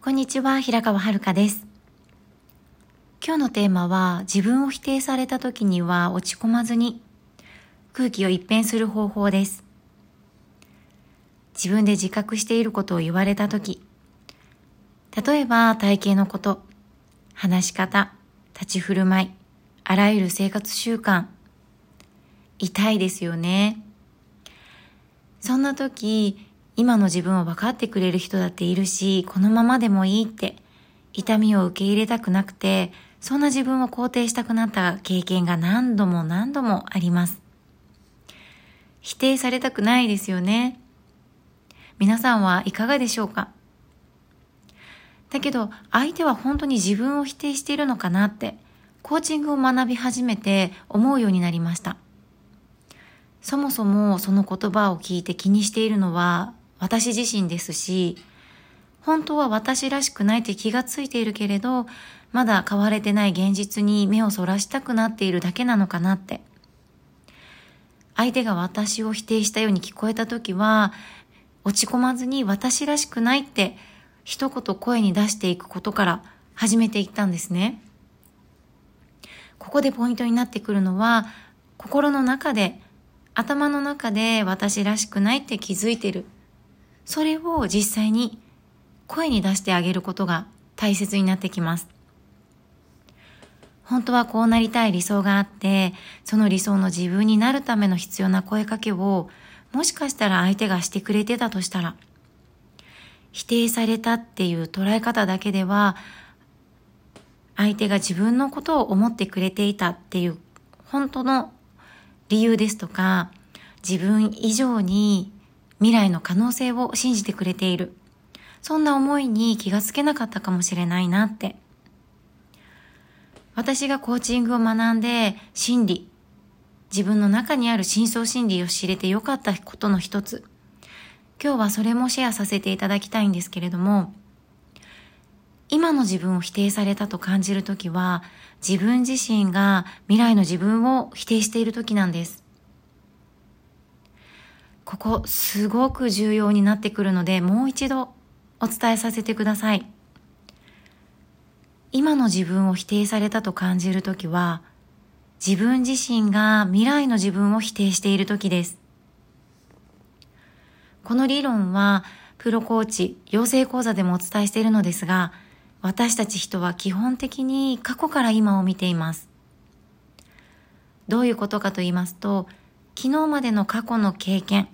こんにちは、平川遥です。今日のテーマは、自分を否定された時には落ち込まずに、空気を一変する方法です。自分で自覚していることを言われた時、例えば体型のこと、話し方、立ち振る舞い、あらゆる生活習慣、痛いですよね。そんな時、今の自分を分かってくれる人だっているし、このままでもいいって、痛みを受け入れたくなくて、そんな自分を肯定したくなった経験が何度も何度もあります。否定されたくないですよね。皆さんはいかがでしょうか？だけど、相手は本当に自分を否定しているのかなって、コーチングを学び始めて思うようになりました。そもそもその言葉を聞いて気にしているのは私自身ですし、本当は私らしくないって気がついているけれど、まだ変われてない現実に目をそらしたくなっているだけなのかなって。相手が私を否定したように聞こえた時は、落ち込まずに私らしくないって一言声に出していくことから始めていったんですね。ここでポイントになってくるのは、心の中で、頭の中で私らしくないって気づいてるそれを実際に声に出してあげることが大切になってきます。本当はこうなりたい理想があって、その理想の自分になるための必要な声かけを、もしかしたら相手がしてくれてたとしたら、否定されたっていう捉え方だけでは、相手が自分のことを思ってくれていたっていう本当の理由ですとか、自分以上に未来の可能性を信じてくれている。そんな思いに気がつけなかったかもしれないなって。私がコーチングを学んで心理、自分の中にある深層心理を知れてよかったことの一つ。今日はそれもシェアさせていただきたいんですけれども、今の自分を否定されたと感じるときは、自分自身が未来の自分を否定しているときなんです。ここすごく重要になってくるので、もう一度お伝えさせてください。今の自分を否定されたと感じるときは、自分自身が未来の自分を否定しているときです。この理論は、プロコーチ、養成講座でもお伝えしているのですが、私たち人は基本的に過去から今を見ています。どういうことかと言いますと、昨日までの過去の経験、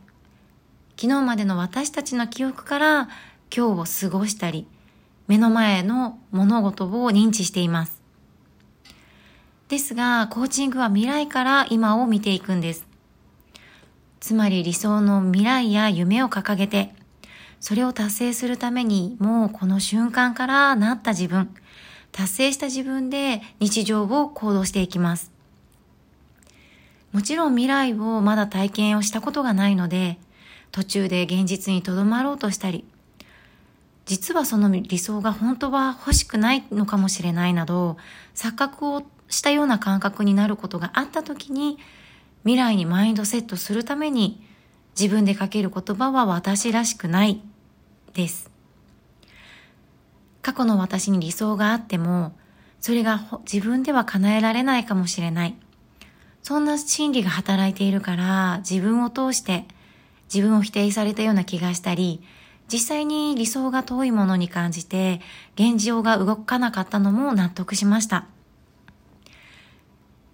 昨日までの私たちの記憶から今日を過ごしたり、目の前の物事を認知しています。ですが、コーチングは未来から今を見ていくんです。つまり理想の未来や夢を掲げて、それを達成するためにもうこの瞬間からなった自分、達成した自分で日常を行動していきます。もちろん未来をまだ体験をしたことがないので、途中で現実にとどまろうとしたり、実はその理想が本当は欲しくないのかもしれないなど、錯覚をしたような感覚になることがあった時に、未来にマインドセットするために、自分でかける言葉は私らしくないです。過去の私に理想があっても、それが自分では叶えられないかもしれない。そんな心理が働いているから、自分を通して自分を否定されたような気がしたり、実際に理想が遠いものに感じて、現状が動かなかったのも納得しました。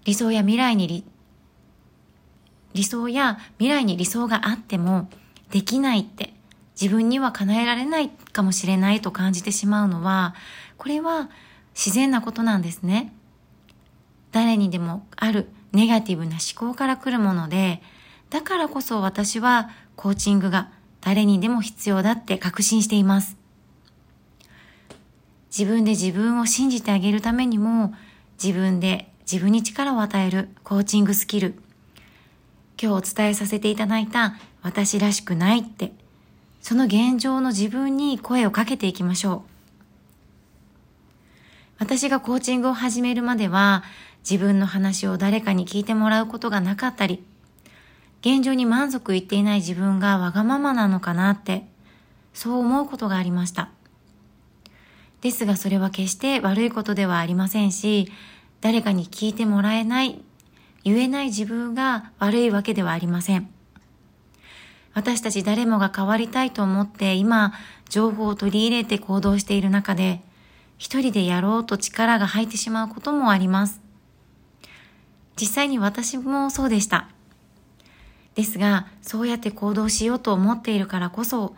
理想や未来に理、想や未来に理想があっても、できないって、自分には叶えられないかもしれないと感じてしまうのは、これは自然なことなんですね。誰にでもあるネガティブな思考から来るもので、だからこそ私はコーチングが誰にでも必要だって確信しています。自分で自分を信じてあげるためにも自分で自分に力を与えるコーチングスキル。今日お伝えさせていただいた私らしくないって、その現状の自分に声をかけていきましょう。私がコーチングを始めるまでは自分の話を誰かに聞いてもらうことがなかったり、現状に満足いっていない自分がわがままなのかなって、そう思うことがありました。ですがそれは決して悪いことではありませんし、誰かに聞いてもらえない、言えない自分が悪いわけではありません。私たち誰もが変わりたいと思って今、情報を取り入れて行動している中で、一人でやろうと力が入ってしまうこともあります。実際に私もそうでした。ですが、そうやって行動しようと思っているからこそ、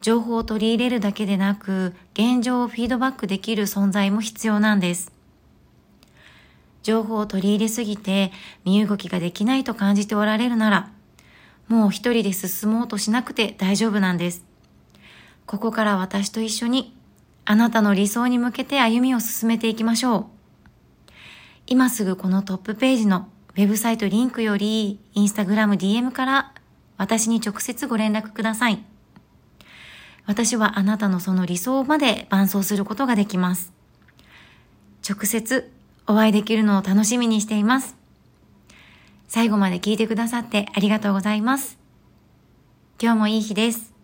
情報を取り入れるだけでなく、現状をフィードバックできる存在も必要なんです。情報を取り入れすぎて身動きができないと感じておられるなら、もう一人で進もうとしなくて大丈夫なんです。ここから私と一緒にあなたの理想に向けて歩みを進めていきましょう。今すぐこのトップページのウェブサイトリンクよりインスタグラム DM から私に直接ご連絡ください。私はあなたのその理想まで伴走することができます。直接お会いできるのを楽しみにしています。最後まで聞いてくださってありがとうございます。今日もいい日です。